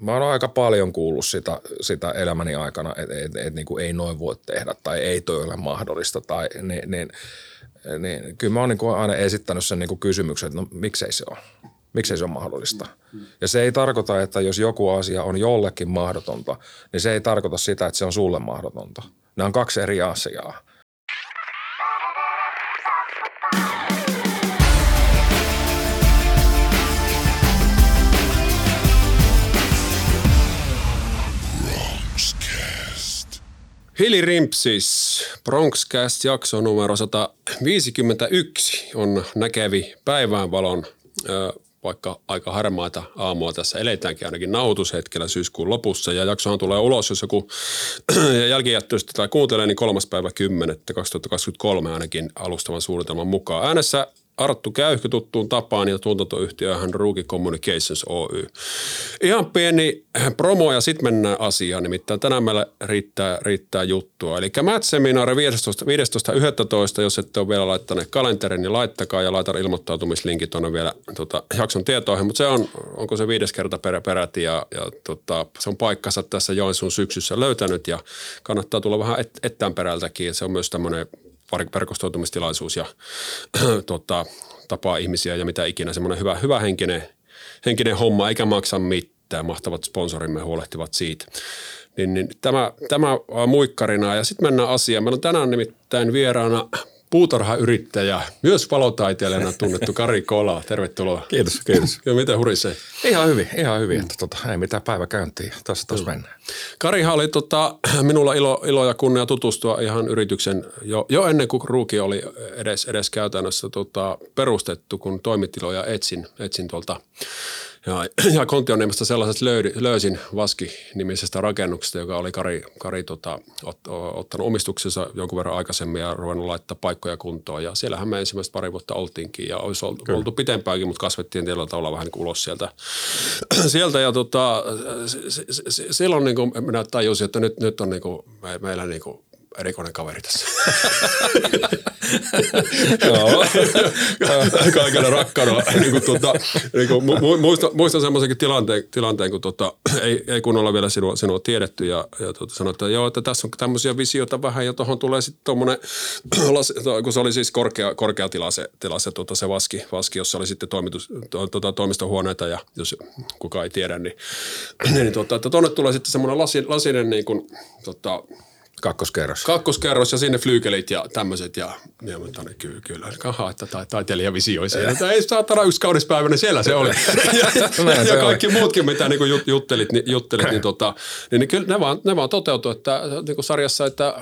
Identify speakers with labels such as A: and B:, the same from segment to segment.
A: Mä oon aika paljon kuullut sitä, sitä elämäni aikana, että et, et, niin ei noin voi tehdä tai ei toi ole mahdollista. Tai, niin, niin, niin, kyllä mä oon niin aina esittänyt sen niin kysymyksen, että no miksei se ole. Miksei se ole mahdollista? Ja se ei tarkoita, että jos joku asia on jollekin mahdotonta, niin se ei tarkoita sitä, että se on sulle mahdotonta. Nämä on kaksi eri asiaa.
B: Hili Rimpsis, Bronxcast jakso numero 151 on näkevi päivänvalon, vaikka aika harmaita aamua tässä eletäänkin ainakin nauhoitushetkellä syyskuun lopussa. Ja jaksohan tulee ulos, jos joku jälkijättöistä tai kuuntelee, niin kolmas päivä 10. 2023 ainakin alustavan suunnitelman mukaan. Äänessä Arttu Käyhkö tuttuun tapaan ja tuotantoyhtiöhän Ruuki Communications Oy. Ihan pieni promo ja sitten mennään asiaan, nimittäin tänään meillä riittää, riittää juttua. Eli Mät-seminaari 15.11. 15, jos ette ole vielä laittaneet kalenterin, niin laittakaa ja laitan ilmoittautumislinkki tuonne vielä tota, jakson tietoihin. Mutta se on, onko se viides kerta perä, peräti ja, ja tota, se on paikkansa tässä Joensuun syksyssä löytänyt ja kannattaa tulla vähän et, ettään perältäkin. Se on myös tämmöinen verkostoitumistilaisuus ja tota, tapaa ihmisiä ja mitä ikinä. Semmoinen hyvä, hyvä henkinen, henkinen homma, eikä maksa mitään. Mahtavat sponsorimme huolehtivat siitä. Niin, niin tämä, tämä muikkarina ja sitten mennään asiaan. Meillä on tänään nimittäin vieraana puutarhayrittäjä, myös valotaiteilijana tunnettu Kari Kola. Tervetuloa.
A: Kiitos, kiitos.
B: Ja miten hurisee?
A: Ihan hyvin, ihan hyvin. Että tota, ei mitään päiväkäyntiä. Tässä taas mennään.
B: Karihan oli tota, minulla ilo, ilo ja kunnia tutustua ihan yrityksen jo, jo ennen kuin Ruuki oli edes, edes käytännössä tota, perustettu, kun toimitiloja etsin, etsin tuolta ja, ja Kontioniemestä sellaiset löydi, löysin Vaski-nimisestä rakennuksesta, joka oli Kari, Kari tota, ot, ottanut omistuksensa jonkun verran aikaisemmin ja ruvennut laittaa paikkoja kuntoon. Ja siellähän me ensimmäistä pari vuotta oltiinkin ja olisi oltu, oltu pitempäänkin, mutta kasvettiin tietyllä tavalla vähän niin ulos sieltä. sieltä ja tota, silloin niin kuin minä tajusin, että nyt, nyt on niin kuin, me, meillä niin kuin erikoinen kaveri tässä. Joo. Kaikella rakkaudella. niin kuin, tuota, niin kuin, muistan, muistan semmoisenkin tilanteen, tilanteen kun tuota, ei, ei kunnolla vielä sinua, sinua tiedetty ja, ja tuota, sanoi, että joo, että tässä on tämmöisiä visioita vähän ja tuohon tulee sitten tuommoinen, kun se oli siis korkea, korkea tila se, tila se, tuota, se vaski, vaski, jossa oli sitten toimitus, to, tuota, toimistohuoneita ja jos kukaan ei tiedä, niin, niin tuota, että tuonne tulee sitten semmoinen lasi, lasinen niin kuin, tuota,
A: Kakkoskerros.
B: Kakkoskerros ja sinne flyykelit ja tämmöiset ja, ja mutta ne kyllä, kyllä kahaa, että ta, taiteilija visioi siellä. Että ei saatana yksi niin siellä se oli. ja, ja, ja kaikki muutkin, mitä niin kuin juttelit, niin, juttelit niin, tota, niin, niin kyllä ne vaan, ne vaan toteutuu, että niin kuin sarjassa, että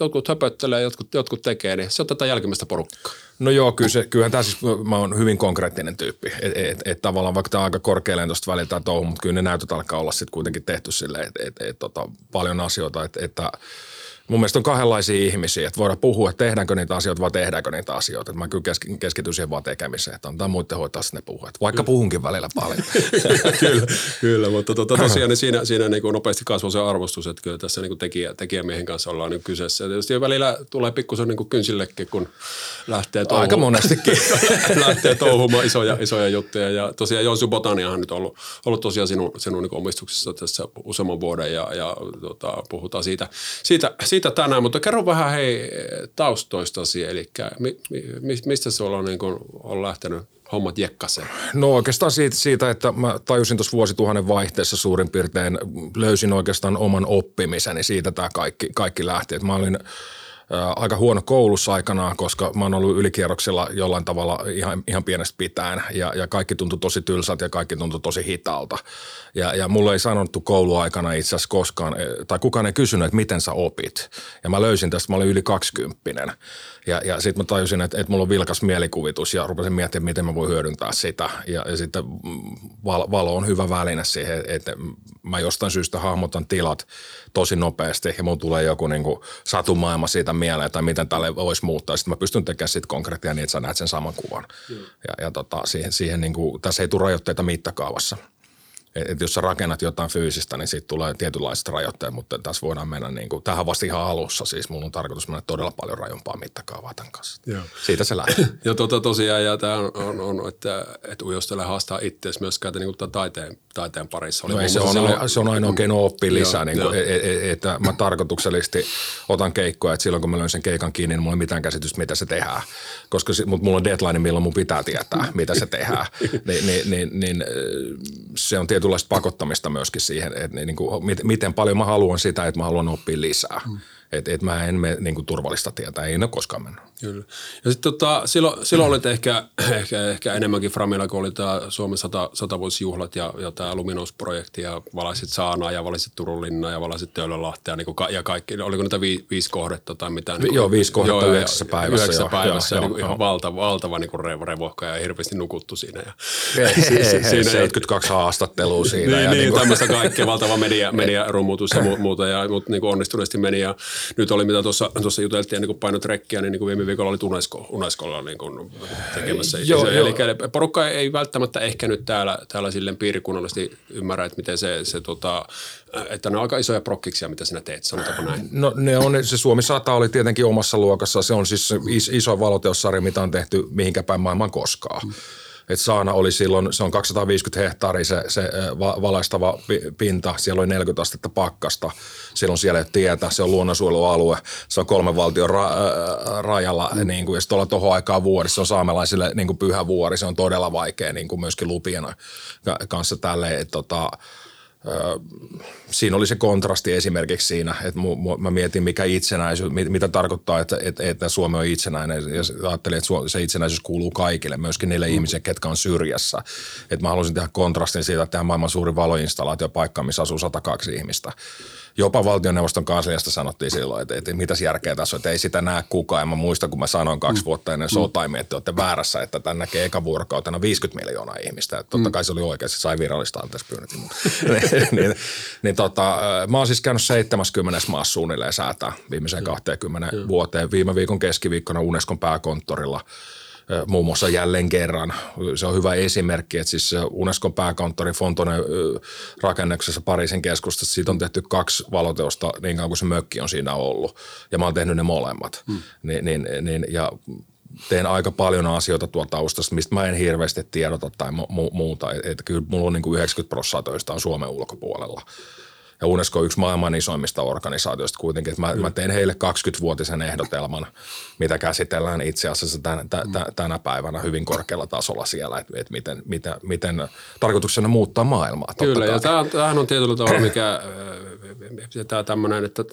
B: jotkut höpöttelee, jotkut, jotkut tekee, niin se on tätä jälkimmäistä porukkaa.
A: No joo, kyllä se, kyllähän tämä siis, mä oon hyvin konkreettinen tyyppi. Että et, et, tavallaan vaikka tämä on aika korkealentoista välillä touhu, mutta kyllä ne näytöt alkaa olla sitten kuitenkin tehty silleen, että et, et, tota, paljon asioita, että, että – mun mielestä on kahdenlaisia ihmisiä, että voidaan puhua, että tehdäänkö niitä asioita vai tehdäänkö niitä asioita. Että mä kyllä keskityn siihen vaan tekemiseen, että antaa muiden hoitaa ne puhua. Vaikka puhunkin välillä paljon.
B: kyllä, kyllä, mutta to, to, tosiaan niin siinä, siinä niin kuin nopeasti kasvaa se arvostus, että kyllä tässä niin kuin tekijä, tekijämiehen kanssa ollaan niin kyseessä. Ja tietysti välillä tulee pikkusen niin kynsillekin, kun lähtee touhumaan.
A: Aika monestikin.
B: lähtee touhumaan isoja, isoja juttuja. Ja tosiaan Jonsu Botania on nyt ollut, ollut tosiaan sinun, sinun niin omistuksessa tässä useamman vuoden ja, ja tota, puhutaan siitä, siitä, siitä siitä tänään, mutta kerro vähän hei taustoistasi, eli mi, mi, mistä se on, niin kuin, on lähtenyt hommat jekkaseen?
A: No oikeastaan siitä, siitä että mä tajusin tuossa vuosituhannen vaihteessa suurin piirtein, löysin oikeastaan oman oppimiseni, siitä tämä kaikki, kaikki lähti. Että mä olin – aika huono koulussa aikanaan, koska mä oon ollut ylikierroksella jollain tavalla ihan, ihan pienestä pitäen ja, ja kaikki tuntui tosi tylsältä ja kaikki tuntui tosi hitaalta. Ja, ja mulle ei sanottu kouluaikana itse asiassa koskaan, tai kukaan ei kysynyt, että miten sä opit. Ja mä löysin tästä, mä olin yli kaksikymppinen. Ja, ja sitten mä tajusin, että, että mulla on vilkas mielikuvitus ja rupesin miettimään, miten mä voin hyödyntää sitä. Ja, ja sitten valo, valo on hyvä väline siihen, että mä jostain syystä hahmotan tilat tosi nopeasti ja mun tulee joku niin kuin satumaailma siitä mieleen tai miten tälle voisi muuttaa. Sitten mä pystyn tekemään sitten konkreettia niin, että sä näet sen saman kuvan. Mm. Ja, ja tota, siihen, siihen niin kuin, tässä ei tule rajoitteita mittakaavassa. Et, et jos sä rakennat jotain fyysistä, niin siitä tulee tietynlaiset rajoitteet, mutta tässä voidaan mennä niin kuin, tähän vasta ihan alussa. Siis mulla on tarkoitus mennä todella paljon rajompaa mittakaavaa tämän kanssa. Joo. Siitä se lähtee.
B: ja tota, tosiaan, ja tämä on, on, on, että, että ujostele haastaa itseäsi myöskään niin kuin taiteen, taiteen parissa.
A: Oli no ei, se, on, silloin, se on ainoa keino oppia lisää. Niin kuin, et, et, että mä tarkoituksellisesti otan keikkoa, että silloin kun mä löin sen keikan kiinni, niin mulla ei mitään käsitystä, mitä se tehdään. Koska mutta mulla on deadline, milloin mun pitää tietää, mitä se tehdään. Ni, niin, niin, niin, se on tietynlaista pakottamista myöskin siihen, että niin kuin, miten paljon mä haluan sitä, että mä haluan oppia lisää. Mm. Että et mä en mene niin kuin turvallista tietä, ei ne koskaan mennyt.
B: Kyllä. Ja sitten tota, silloin, silloin olit ehkä, ehkä, ehkä enemmänkin Framilla, kun oli tämä Suomen sata, satavuotisjuhlat ja, ja tämä Luminos-projekti ja valaisit Saanaa ja valaisit Turun linnaa ja valaisit Töölönlahtea niin kuin, ja kaikki. Oliko niitä vi, viisi kohdetta tai mitä? Niin
A: kuin, joo, viisi kohdetta yhdeksässä päivässä.
B: Yhdeksässä joo, päivässä joo, niin kuin, joo, ihan valtava, valtava niin kuin revohka ja hirveästi nukuttu siinä. Ja,
A: ei, ei, ei, siinä 72 haastattelua siinä.
B: Niin,
A: ja
B: niin, niin tämmöistä kaikkea, valtava media, mediarumutus ja muuta ja mutta niin kuin onnistuneesti meni ja nyt oli mitä tuossa, tuossa juteltiin niin kuin painot rekkiä, niin, niin kuin viime viikolla oli Unesco, Unescolla niin kuin tekemässä. Joo, joo. Eli porukka ei välttämättä ehkä nyt täällä, täällä silleen piirikunnallisesti ymmärrä, että miten se, se tota, että ne on aika isoja prokkiksia, mitä sinä teet, sanotaanko näin?
A: No ne on, se Suomi 100 oli tietenkin omassa luokassa. Se on siis iso valoteossarja, mitä on tehty mihinkä päin maailman koskaan. Hmm että Saana oli silloin, se on 250 hehtaaria se, se valaistava pinta, siellä oli 40 astetta pakkasta, silloin siellä ei ole tietä, se on luonnonsuojelualue, se on kolmen valtion ra- rajalla, mm. niin kuin, ja sitten ollaan tuohon aikaan vuodessa, se on saamelaisille niin kuin pyhä vuori, se on todella vaikea niin kuin myöskin lupien kanssa tälleen, että tota, siinä oli se kontrasti esimerkiksi siinä, että mä mietin mikä itsenäisyys, mitä tarkoittaa, että, että, että Suomi on itsenäinen ja ajattelin, että se itsenäisyys kuuluu kaikille, myöskin niille mm. ihmisille, ketkä on syrjässä. Että mä halusin tehdä kontrastin siitä, että tehdään maailman suuri valoinstallaatio paikka, missä asuu 102 ihmistä jopa valtioneuvoston kansliasta sanottiin silloin, että, että mitäs järkeä tässä on, että ei sitä näe kukaan. Ja mä muistan, kun mä sanoin kaksi mm. vuotta ennen sotaimia, että olette väärässä, että tämän näkee eka vuorokautena 50 miljoonaa ihmistä. Että totta mm. kai se oli oikein, se sai virallista anteeksi pyynnöt. niin, niin, niin tota, mä oon siis käynyt 70 maassa suunnilleen säätää viimeiseen 20 mm. vuoteen. Viime viikon keskiviikkona Unescon pääkonttorilla – muun muassa jälleen kerran. Se on hyvä esimerkki, että siis Unescon pääkonttori Fontone rakennuksessa Pariisin keskustassa, siitä on tehty kaksi valoteosta niin kauan kuin se mökki on siinä ollut. Ja mä oon tehnyt ne molemmat. Hmm. Ni, niin, niin, ja teen aika paljon asioita tuolta taustasta, mistä mä en hirveästi tiedota tai mu- muuta. Että et kyllä mulla on niin kuin 90 prosenttia töistä on Suomen ulkopuolella ja Unesco on yksi maailman isoimmista organisaatioista kuitenkin. Että mä, mm. mä tein heille 20-vuotisen ehdotelman, mitä käsitellään itse asiassa tän, tä, tä, tänä päivänä hyvin korkealla tasolla siellä, että, että miten, miten, miten tarkoituksena muuttaa maailmaa.
B: Kyllä, ja tämähän on tietyllä tavalla mikä, tämä tämmöinen, että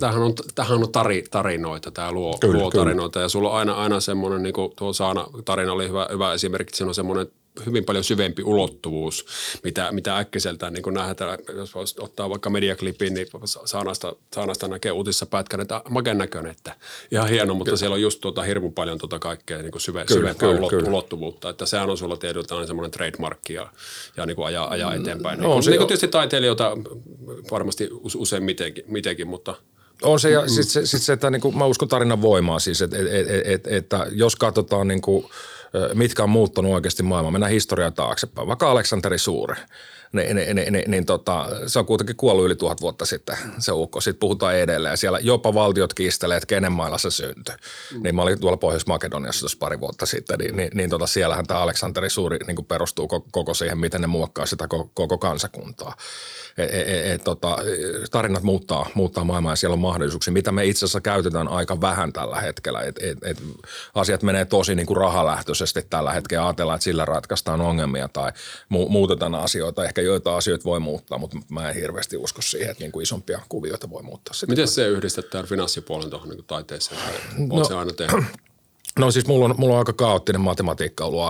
B: tämähän on, tämähän on tari, tarinoita, tämä luo, kyllä, luo tarinoita ja sulla on aina, aina semmoinen, niin kuin tuo Saana tarina oli hyvä, hyvä esimerkki, siinä on semmoinen hyvin paljon syvempi ulottuvuus, mitä, mitä äkkiseltään niin kuin nähdään. Jos voisi ottaa vaikka mediaklipin, niin Saanasta, Saanasta näkee uutissa pätkän, että maken näköinen, että ihan hieno, mutta kyllä. siellä on just tuota, hirmu paljon tuota kaikkea niin kuin syve, kyllä, syvempää kyllä, kyllä. ulottuvuutta. Että sehän on sulla tietyllä semmoinen trademark ja, ja niin kuin ajaa, ajaa mm, eteenpäin. No, niin, kuin, niin kuin tietysti taiteilijoita varmasti usein mitenkin, mitenkin mutta –
A: on se, ja mm. sitten se, sit se, että niin kuin, mä uskon tarinan voimaan siis, että et, et, et, että jos katsotaan niin kuin, mitkä on muuttanut oikeasti maailmaa, mennään historiaa taaksepäin, vaikka Aleksanteri Suuri, niin, niin, niin, niin, niin tota, se on kuitenkin kuollut yli tuhat vuotta sitten se ukko. Sitten puhutaan edelleen. Siellä jopa valtiot kiistelee, että kenen mailla se syntyi. Mm. Niin mä olin tuolla Pohjois-Makedoniassa tuossa pari vuotta sitten, niin, niin, niin tota, siellähän tämä Aleksanteri Suuri niin perustuu koko, koko siihen, miten ne muokkaa sitä koko, koko kansakuntaa. Et, et, et, et, tota, tarinat muuttaa, muuttaa maailmaa ja siellä on mahdollisuuksia, mitä me itse asiassa käytetään aika vähän tällä hetkellä. Et, et, et, asiat menee tosi niin kuin rahalähtöisesti tällä hetkellä. Ajatellaan, että sillä ratkaistaan ongelmia tai mu- muutetaan asioita. Ehkä joita asioita voi muuttaa, mutta mä en hirveästi usko siihen, että niin kuin isompia kuvioita voi muuttaa.
B: Miten se yhdistetään finanssipuolen tuohon niin taiteeseen? No, se aina tehnyt?
A: No siis mulla on, mulla on aika kaoottinen matematiikka ollut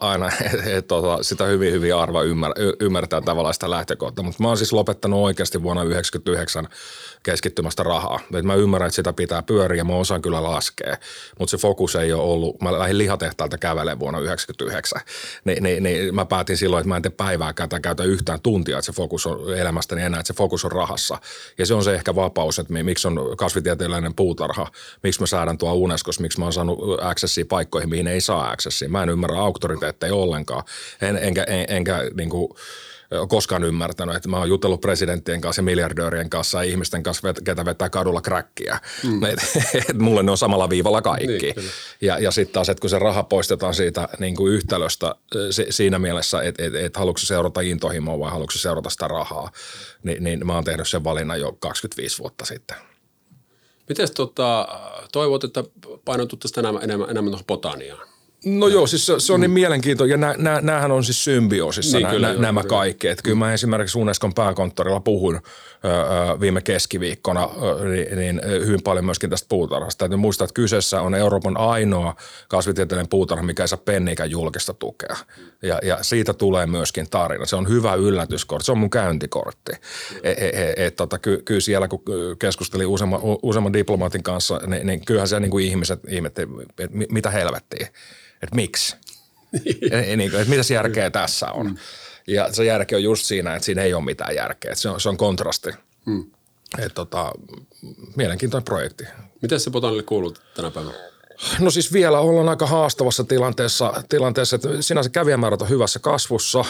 A: aina, että et, tota, sitä hyvin hyvin arva ymmär, ymmärtää tavallaan sitä lähtökohtaa, mutta mä oon siis lopettanut oikeasti vuonna 1999 keskittymästä rahaa. Et mä ymmärrän, että sitä pitää pyöriä ja mä osaan kyllä laskea, mutta se fokus ei ole ollut. Mä lähdin lihatehtaalta kävelemään vuonna 1999. Ni, niin, niin mä päätin silloin, että mä en tee päivääkään tai käytä yhtään tuntia, että se fokus on elämästäni enää, että se fokus on rahassa. Ja se on se ehkä vapaus, että miksi on kasvitieteellinen puutarha, miksi mä säädän tuo Unescossa, miksi mä oon saanut saanut accessia paikkoihin, mihin ei saa accessia. Mä en ymmärrä auktoriteetteja ollenkaan, en, enkä, en, enkä niin kuin, koskaan ymmärtänyt, että mä oon jutellut presidenttien kanssa ja miljardöörien kanssa ja ihmisten kanssa, ketä vetää kadulla kräkkiä. Mm. Et, et mulle ne on samalla viivalla kaikki. Niin, ja ja sitten taas, että kun se raha poistetaan siitä niin kuin yhtälöstä se, siinä mielessä, että et, et haluatko seurata intohimoa vai haluatko seurata sitä rahaa, niin, niin mä oon tehnyt sen valinnan jo 25 vuotta sitten.
B: Miten tota, toivot, että painotuttaisiin enemmän, enemmän, enemmän tuohon botaniaan?
A: No joo, siis se, se on niin mm. mielenkiintoinen ja nä, nä, näähän on siis symbioosissa niin, nä, kyllä, nä, joo, nämä kyllä. kaikki. Että kyllä mä esimerkiksi Unescon pääkonttorilla puhun ö, ö, viime keskiviikkona ö, niin, niin hyvin paljon myöskin tästä puutarhasta. Täytyy muistaa, että kyseessä on Euroopan ainoa kasvitieteellinen puutarha, mikä ei saa penniikään julkista tukea. Ja, ja siitä tulee myöskin tarina. Se on hyvä yllätyskortti, se on mun käyntikortti. E, e, e, et, tota, ky, kyllä siellä kun keskustelin useamman, useamman diplomaatin kanssa, niin, niin kyllähän siellä niin kuin ihmiset ihmetti, että mitä helvettiä että miksi? niin, niin että mitäs järkeä tässä on? Mm. Ja se järki on just siinä, että siinä ei ole mitään järkeä. se, on, se on kontrasti. Mm. Et tota, mielenkiintoinen projekti.
B: Miten se Botanille kuuluu tänä päivänä?
A: No siis vielä ollaan aika haastavassa tilanteessa, tilanteessa että sinänsä kävijämäärät on hyvässä kasvussa. Äh,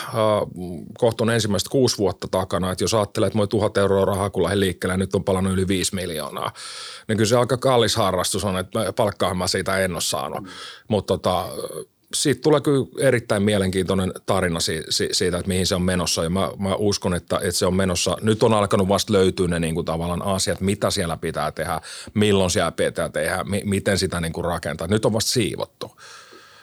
A: kohta on ensimmäistä kuusi vuotta takana, että jos ajattelee, että moi tuhat euroa rahaa kun lähden liikkeelle nyt on palannut yli viisi miljoonaa, niin kyllä se aika kallis harrastus on, että palkkaahan mä siitä en ole saanut. Mm. Mutta tota, siitä tulee kyllä erittäin mielenkiintoinen tarina siitä, että mihin se on menossa. Ja mä, mä uskon, että, että se on menossa. Nyt on alkanut vasta löytyä ne niin kuin tavallaan asiat, mitä siellä pitää tehdä, milloin siellä pitää tehdä, mi, miten sitä niin kuin rakentaa. Nyt on vasta siivottu.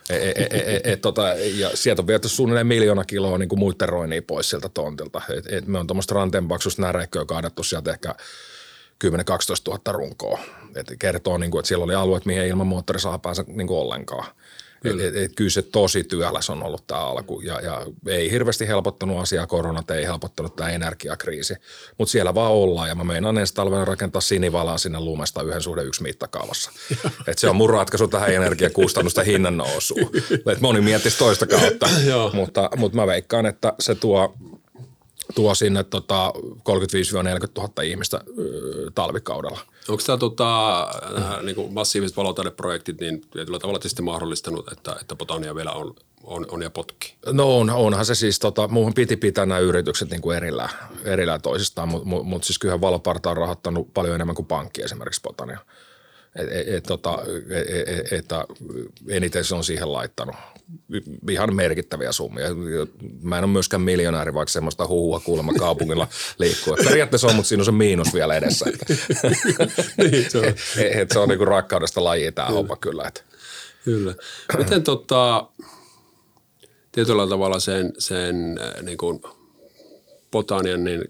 A: E, e, e, e, e, tota, ja sieltä on viety suunnilleen miljoona kiloa niin kuin muiden roinia pois sieltä tontilta. Et, et me on tuommoista ranteenpaksusta näreikköä kaadettu sieltä ehkä 10-12 000 runkoa. Et kertoo, niin kuin, että siellä oli alueet, mihin ilman moottorisaha pääse niin kuin ollenkaan. Kyllä. Et, et, kyllä se tosi työläs on ollut tämä alku ja, ja ei hirveästi helpottanut asiaa, koronat ei helpottanut tämä energiakriisi, mutta siellä vaan ollaan ja mä meinaan ensi talvena rakentaa sinivalaa sinne lumesta yhden suhde yksi mittakaavassa. Et se on mun ratkaisu tähän energiakustannusta hinnan nousuun. Et moni miettisi toista kautta, mutta, mutta mä veikkaan, että se tuo tuo sinne tota 35-40 000 ihmistä talvikaudella.
B: Onko tämä tota, äh, niin massiiviset valotaideprojektit niin tietyllä tavalla tietysti mahdollistanut, että, että Botania vielä on, on, on ja potki?
A: No on, onhan se siis, tota, muuhun piti pitää nämä yritykset niin kuin erillään, erillään toisistaan, mutta mut, mut siis kyllähän Valoparta on rahoittanut paljon enemmän kuin pankki esimerkiksi Botania. Et, et, et, tota, et, et, että eniten se on siihen laittanut ihan merkittäviä summia. Mä en ole myöskään miljonääri, vaikka semmoista huhua kuulemma kaupungilla liikkuu. Periaatteessa on, mutta siinä on se miinus vielä edessä. Että. niin, se on. et, et se on niinku rakkaudesta laji tämä homma kyllä. Että.
B: Kyllä. Miten tota, tietyllä tavalla sen, sen äh, niin kuin botanian niin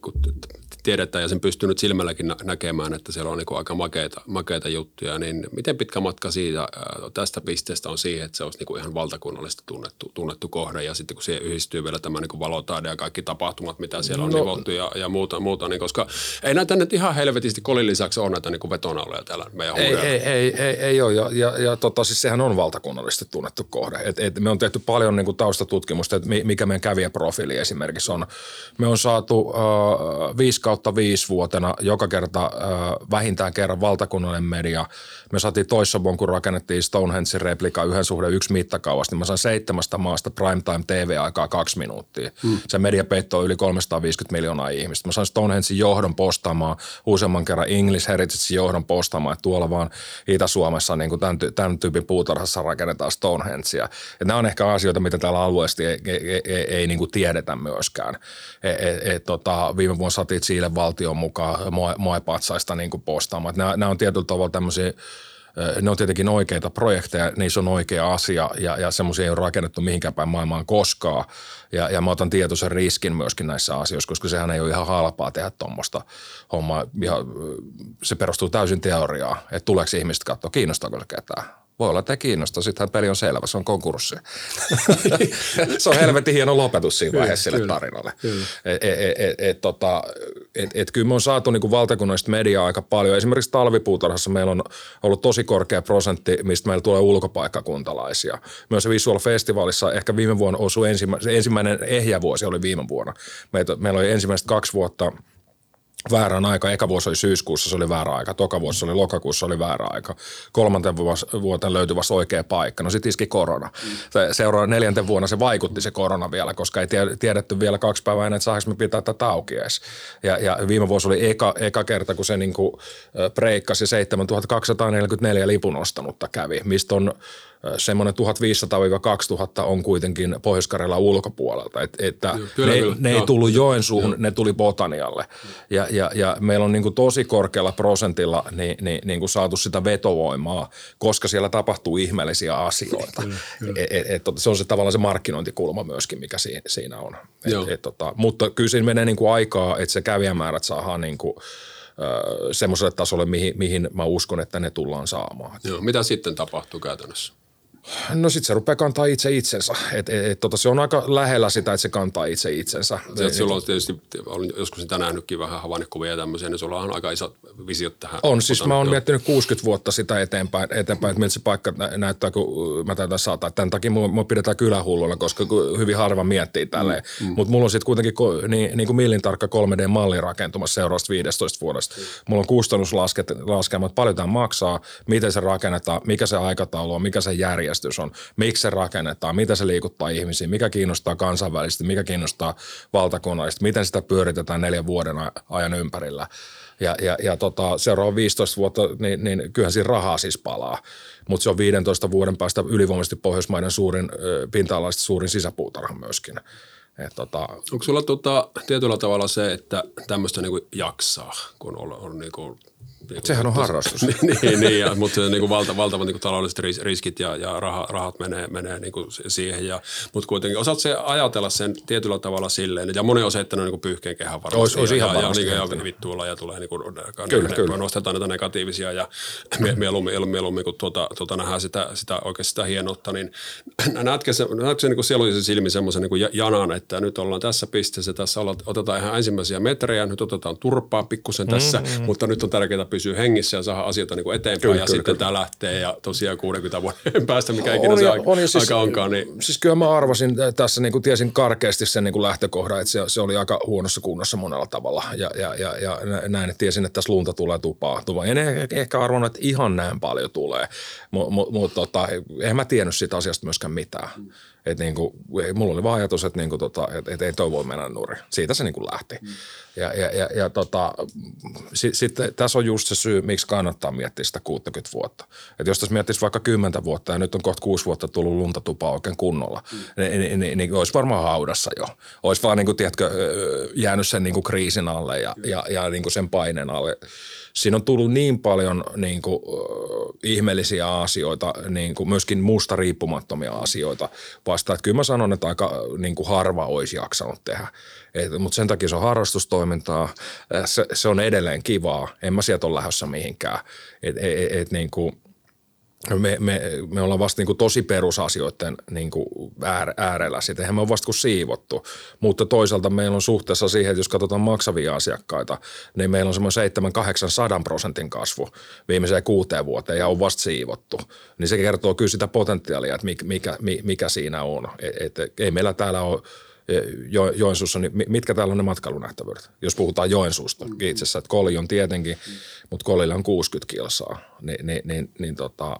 B: tiedetään ja sen pystyy nyt silmälläkin näkemään, että siellä on niin aika makeita, makeita juttuja, niin miten pitkä matka siitä, tästä pisteestä on siihen, että se olisi niin ihan valtakunnallisesti tunnettu, tunnettu kohde ja sitten kun siihen yhdistyy vielä tämä niin valotaide ja kaikki tapahtumat, mitä siellä on no. nivottu ja, ja muuta, muuta niin koska ei näitä nyt ihan helvetisti kolin lisäksi ole näitä niin vetonauleja täällä meidän
A: ei, ei, ei, ei, ei ole ja, ja, ja tota, siis sehän on valtakunnallisesti tunnettu kohde. Et, et me on tehty paljon niin kuin taustatutkimusta, että mikä meidän kävijäprofiili esimerkiksi on. Me on saatu äh, viisi kautta viisi vuotena joka kerta äh, vähintään kerran valtakunnallinen media. Me saatiin toissa vuonna, kun rakennettiin Stonehensin replika yhden suhde yksi mittakaavasta, niin mä sain seitsemästä maasta primetime TV-aikaa kaksi minuuttia. Hmm. Se mediapeitto on yli 350 miljoonaa ihmistä. Mä sain Stonehensin johdon postaamaan useamman kerran English Heritage johdon postaamaan, että tuolla vaan Itä-Suomessa niin kuin tämän, tämän tyypin puutarhassa rakennetaan Stonehengea. Ja nämä on ehkä asioita, mitä täällä alueesti ei, ei, ei, ei, ei niin kuin tiedetä myöskään. Et, et, et, tota, viime vuonna saatiin Chilen valtion mukaan Moe-patsaista niin postaamaan. Nämä, nämä on tietyllä tavalla tämmöisiä ne on tietenkin oikeita projekteja, niissä on oikea asia ja, ja semmoisia ei ole rakennettu mihinkään päin maailmaan koskaan. Ja, ja mä otan tietoisen riskin myöskin näissä asioissa, koska sehän ei ole ihan halpaa tehdä tuommoista hommaa. Ihan, se perustuu täysin teoriaan, että tuleeko ihmiset katsoa, kiinnostaako se ketään voi olla, että ei kiinnosta. Sittenhän peli on selvä, se on konkurssi. se on helvetin hieno lopetus siinä vaiheessa sille tarinalle. Kyllä. Et, et, et, et, tota, et, et, kyllä me on saatu niin valtakunnallista mediaa aika paljon. Esimerkiksi talvipuutarhassa meillä on ollut tosi korkea prosentti, mistä meillä tulee ulkopaikkakuntalaisia. Myös Visual Festivalissa ehkä viime vuonna osui ensimmä, ensimmäinen ehjävuosi oli viime vuonna. Meitä, meillä oli ensimmäiset kaksi vuotta – väärän aika. Eka vuosi oli syyskuussa, se oli väärä aika. Toka vuosi oli lokakuussa, oli väärä aika. Kolmanten vuoteen löytyi vasta oikea paikka. No sitten iski korona. Se seuraava neljänten vuonna se vaikutti se korona vielä, koska ei tiedetty vielä kaksi päivää ennen, että saanko me pitää tätä auki edes. Ja, ja viime vuosi oli eka, eka kerta, kun se niinku breikkasi 7244 lipun ostanutta kävi, mistä on semmoinen 1500-2000 on kuitenkin pohjois ulkopuolelta. Et, että kyllä, ne, kyllä. ne ei tullut Joensuuhun, ne tuli Botanialle. Ja, ja, ja meillä on niin kuin tosi korkealla prosentilla niin, niin, niin kuin saatu sitä vetovoimaa, koska siellä tapahtuu ihmeellisiä asioita. Kyllä, kyllä. Et, et, et, se on se tavallaan se markkinointikulma myöskin, mikä siinä on. Et, et, tota, mutta kyllä siinä menee niin kuin aikaa, että se kävijämäärät saadaan niin kuin – semmoiselle tasolle, mihin, mihin mä uskon, että ne tullaan saamaan.
B: Joo, mitä sitten tapahtuu käytännössä?
A: No sitten se rupeaa kantaa itse itsensä. Et, et, et, tota, se on aika lähellä sitä, että se kantaa itse itsensä.
B: Se, et, sulla on tietysti, olen joskus sitä nähnytkin vähän havainnekuvia ja tämmöisiä, niin sulla on aika isot visiot tähän.
A: On, siis mä oon miettinyt 60 vuotta sitä eteenpäin, eteenpäin että miltä se paikka näyttää, kun mä täytän saata. Tämän takia mua, pidetään kylähullulla, koska hyvin harva miettii tälleen. Mm, mm. Mutta mulla on sitten kuitenkin niin, niin kuin millin tarkka 3D-malli rakentumassa seuraavasta 15 vuodesta. Mm. Mulla on kustannuslaskelmat, paljon tämä maksaa, miten se rakennetaan, mikä se aikataulu on, mikä se järjestää järjestys on, miksi se rakennetaan, mitä se liikuttaa ihmisiä, mikä kiinnostaa kansainvälisesti, mikä kiinnostaa valtakunnallisesti, miten sitä pyöritetään neljän vuoden ajan ympärillä. Ja, ja, ja tota, seuraava 15 vuotta, niin, niin kyllähän siinä rahaa siis palaa. Mutta se on 15 vuoden päästä ylivoimaisesti Pohjoismaiden suurin, pinta-alaisesti suurin sisäpuutarha myöskin.
B: Et tota, Onko sulla tota, tietyllä tavalla se, että tämmöistä niinku jaksaa, kun on, on niinku
A: niin Sehän on harrastus.
B: niin, niin, niin ja, mutta niin kuin valta, valtavat niin kuin taloudelliset riskit ja, ja rahat, rahat menee, menee niin kuin siihen. Ja, mutta kuitenkin osaat se ajatella sen tietyllä tavalla silleen, ja moni on heittänyt niin kuin pyyhkeen kehän varmasti.
A: Olisi, olisi ihan
B: ja,
A: varmasti.
B: Ja, niin, ja vittuilla ja tulee niin kuin, kyllä, ne, kyllä. nostetaan näitä negatiivisia ja mieluummin, mieluummin kun tuota, tuota nähdään sitä, sitä oikeasti sitä hienoutta, niin näetkö se, näetkö se niin kuin sielullisen silmin semmoisen niin janan, että nyt ollaan tässä pisteessä, tässä ollaan, otetaan ihan ensimmäisiä metrejä, nyt otetaan turpaa pikkusen tässä, mm-hmm. mutta nyt on tärkeää pysyä hengissä ja saada asioita niin kuin eteenpäin kyllä, ja kyllä, sitten kyllä. tämä lähtee ja tosiaan 60 vuoden päästä, mikä ikinä on, se on, on, aika siis, onkaan. Niin.
A: Siis kyllä mä arvasin tässä, niin kuin tiesin karkeasti sen niin kuin lähtökohdan, että se, se, oli aika huonossa kunnossa monella tavalla ja, ja, ja, ja näin, että tiesin, että tässä lunta tulee tupaa. En ehkä arvannut, että ihan näin paljon tulee, mutta mut, mut, tota, en mä tiennyt siitä asiasta myöskään mitään. Mm. Et niinku, mulla oli vaan ajatus, että niinku tota, et, et ei toi voi mennä nurin. Siitä se niinku lähti. Mm. Ja, ja, ja, ja tota, sitten sit, tässä on just se syy, miksi kannattaa miettiä sitä 60 vuotta. Et jos tässä miettisi vaikka 10 vuotta ja nyt on kohta 6 vuotta tullut luntatupaa oikein kunnolla, mm. niin, niin, niin, niin olisi varmaan haudassa jo. Olisi vaan niinku, tiedätkö, jäänyt sen niinku kriisin alle ja, ja, ja niinku sen paineen alle siinä on tullut niin paljon niin kuin, ihmeellisiä asioita, niin kuin myöskin muusta riippumattomia asioita vasta. Että kyllä mä sanon, että aika niin kuin harva olisi jaksanut tehdä. Et, mutta sen takia se on harrastustoimintaa. Se, se on edelleen kivaa. En mä sieltä ole lähdössä mihinkään. Et, et, et, niin kuin, me, me, me ollaan vasta niin kuin tosi perusasioiden niin kuin äärellä. Sitten eihän me ole vasta kuin siivottu. Mutta toisaalta meillä on suhteessa siihen, että jos katsotaan maksavia asiakkaita, niin meillä on semmoinen 7-800 prosentin kasvu viimeiseen kuuteen vuoteen ja on vasta siivottu. Niin se kertoo kyllä sitä potentiaalia, että mikä, mikä, mikä siinä on. Et, et, ei meillä täällä ole jo, Joensuussa, niin mitkä täällä on ne matkailunähtävyydet? Jos puhutaan Joensuusta mm. itsessä, että Koli on tietenkin, mm. mutta Kolilla on 60 kilsaa, niin, niin, niin, niin tota,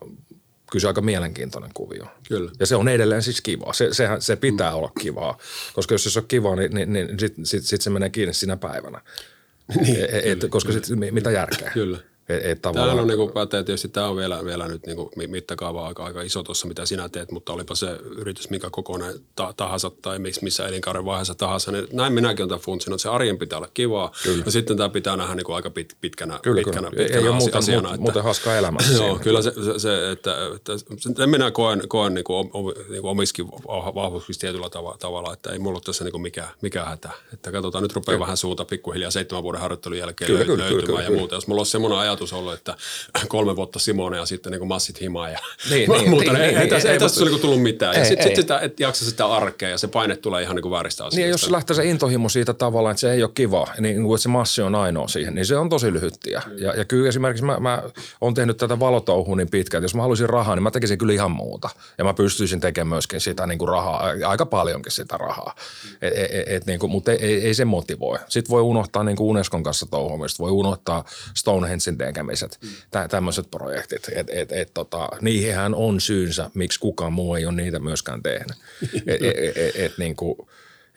A: kyllä se aika mielenkiintoinen kuvio.
B: Kyllä.
A: Ja se on edelleen siis kivaa. Se, sehän, se pitää mm. olla kivaa, koska jos se on kivaa, niin, niin, niin sitten sit, sit se menee kiinni sinä päivänä. niin, e, et, koska sitten mitä järkeä.
B: Kyllä. Et, et tavallaan... Tämä on niin pätee, tietysti tämä on vielä, vielä nyt niin kuin mittakaava aika, aika iso tuossa, mitä sinä teet, mutta olipa se yritys mikä kokoinen ta- tahansa tai missä, missä elinkaaren vaiheessa tahansa, niin näin minäkin olen tämän funtsin, että se arjen pitää olla kivaa kyllä. ja sitten tämä pitää nähdä niin kuin aika pit, pitkänä,
A: kyllä,
B: pitkänä,
A: kyllä. pitkänä Ei ole muuten, asiana. Muuten, että, muuten hauskaa elämä.
B: Joo, kyllä se, se, se että, että, että minä koen, koen niin kuin, niin kuin omiskin vahvuuksissa tietyllä tavalla, tavalla, että ei mulla ole tässä niin kuin mikä, mikä hätä. Että katsotaan, nyt rupeaa kyllä. vähän suuta pikkuhiljaa seitsemän vuoden harjoittelun jälkeen kyllä, löytymään kyllä, kyllä, ja muuta. Jos mulla olisi semmoinen ajatus ollut, että kolme vuotta Simone ja sitten niin massit himaa ja
A: Niin, niin,
B: muuta.
A: niin,
B: ei,
A: niin,
B: ei,
A: niin,
B: tässä,
A: ei,
B: ei,
A: mutta-
B: ole tullut mitään. ja
A: Ei,
B: sitten
A: ei.
B: sit sitä, et jaksa sitä arkea ja se paine tulee ihan niin kuin vääristä asioista.
A: Niin, ja jos lähtee se intohimo siitä tavallaan, että se ei ole kiva, niin kuin, että se massi on ainoa siihen, niin se on tosi lyhyttiä. Ja, ja kyllä esimerkiksi mä, mä oon tehnyt tätä valotouhua niin pitkään, että jos mä haluaisin rahaa, niin mä tekisin kyllä ihan muuta. Ja mä pystyisin tekemään myöskin sitä niin kuin rahaa, aika paljonkin sitä rahaa. Et, et, et, niin kuin, mutta ei, ei, ei se motivoi. Sitten voi unohtaa niin kuin Unescon kanssa touhumista, voi unohtaa Stonehensin tekemiset, tä, tämmöiset projektit. Et, et, et, tota, niihinhän on syynsä, miksi kukaan muu ei ole niitä myöskään tehnyt. Et, et, et, et, niin kuin,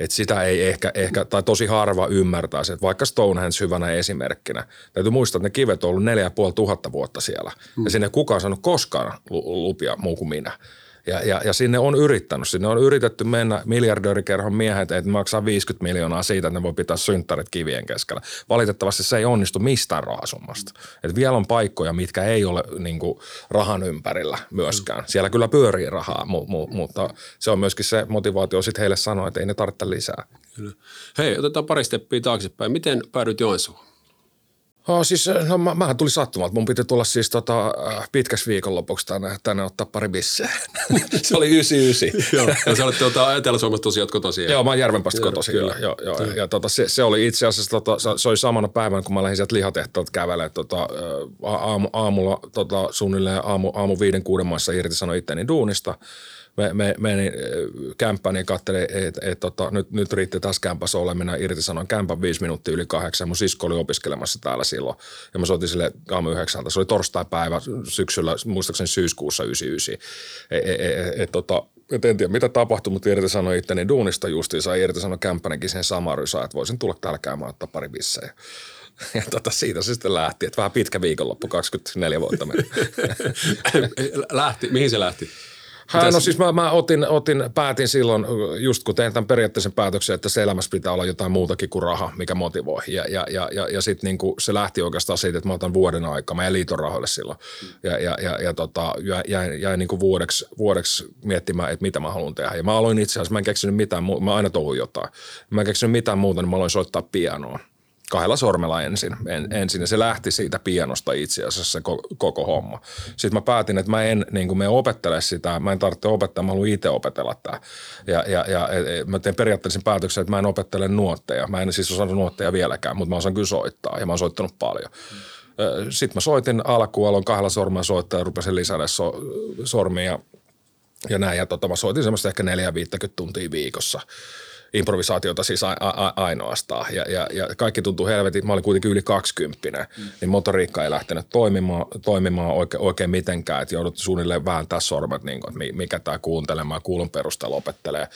A: et sitä ei ehkä, ehkä, tai tosi harva ymmärtäisi, että vaikka Stonehenge hyvänä esimerkkinä. Täytyy muistaa, että ne kivet on ollut neljä vuotta siellä. Ja sinne kukaan saanut koskaan lu- lupia muu kuin minä. Ja, ja, ja sinne on yrittänyt, sinne on yritetty mennä miljardöörikerhon miehet, että maksaa 50 miljoonaa siitä, että ne voi pitää synttärit kivien keskellä. Valitettavasti se ei onnistu mistään rahasummasta. Et vielä on paikkoja, mitkä ei ole niin kuin, rahan ympärillä myöskään. Siellä kyllä pyörii rahaa, mu, mu, mutta se on myöskin se motivaatio sitten heille sanoa, että ei ne tarvitse lisää.
B: Kyllä. Hei, otetaan pari steppiä taaksepäin. Miten päädyit Joensuuhun?
A: Oh, siis, no, mä, mähän tuli sattumalta. Mun piti tulla siis tota, äh, pitkäksi viikonlopuksi tänne, tänne ottaa pari bisseä. se oli 99.
B: Joo. Ja sä olet tuota, Etelä-Suomesta tosiaan kotoisin.
A: Joo, mä oon Järvenpäästä
B: Joo,
A: kotoisin.
B: kyllä.
A: Joo, joo, joo. Ja tota, se, se, oli itse asiassa, tota, se- oli samana päivänä, kun mä lähdin sieltä lihatehtaalta kävelemään tota, ä, aamu, aamulla tota, suunnilleen aamu, aamu viiden kuuden maissa irtisanoi itteni duunista. Me, me, menin äh, kämppään ja katselin, että et, tota, nyt, nyt riitti taas kämpässä oleminen. Irtisanoin kämpän viisi minuuttia yli kahdeksan. Mun sisko oli opiskelemassa täällä silloin. Ja mä soitin sille aamu yhdeksältä. Se oli torstai-päivä syksyllä, muistaakseni syyskuussa 99. E, e, e, et, tota, et en tiedä mitä tapahtui, mutta irtisanoin itteni duunista justiinsa ja irtisanoin kämppänenkin sen samaan rysään, että voisin tulla täällä käymään ottaa pari bissejä. Ja tota, siitä se sitten lähti, että vähän pitkä viikonloppu, 24 vuotta meni.
B: lähti, mihin se lähti?
A: Hän, no siis mä, mä otin, otin, päätin silloin, just kun tein tämän periaatteisen päätöksen, että se elämässä pitää olla jotain muutakin kuin raha, mikä motivoi. Ja, ja, ja, ja, ja sitten niinku se lähti oikeastaan siitä, että mä otan vuoden aikaa. Mä jäin liiton rahoille silloin. Ja, ja, ja, ja tota, jäin, jäin, niinku vuodeksi, vuodeksi miettimään, että mitä mä haluan tehdä. Ja mä aloin itse asiassa, mä en keksinyt mitään muuta, mä aina touhun jotain. Mä en keksinyt mitään muuta, niin mä aloin soittaa pianoa kahdella sormella ensin. En, ensin ja se lähti siitä pianosta itse asiassa se koko, koko homma. Sitten mä päätin, että mä en niin kuin me opettele sitä, mä en tarvitse opettaa, mä haluan itse opetella tämä. Ja, ja, ja e, e, mä teen periaatteellisen päätöksen, että mä en opettele nuotteja. Mä en siis osannut nuotteja vieläkään, mutta mä osaan kyllä soittaa ja mä oon soittanut paljon. Sitten mä soitin alkuun, aloin kahdella sormella soittaa ja rupesin lisäämään so, sormia ja näin. Ja tota, mä soitin semmoista ehkä 4-50 tuntia viikossa improvisaatiota siis a, a, ainoastaan. Ja, ja, ja kaikki tuntui helvetin, mä olin kuitenkin yli 20, mm. niin motoriikka ei lähtenyt toimimaan, toimimaan oikein, oikein mitenkään, että joudut suunnilleen vääntää sormet, niin kuin, että mikä tämä kuuntelemaan, kuulun perusteella opettelee.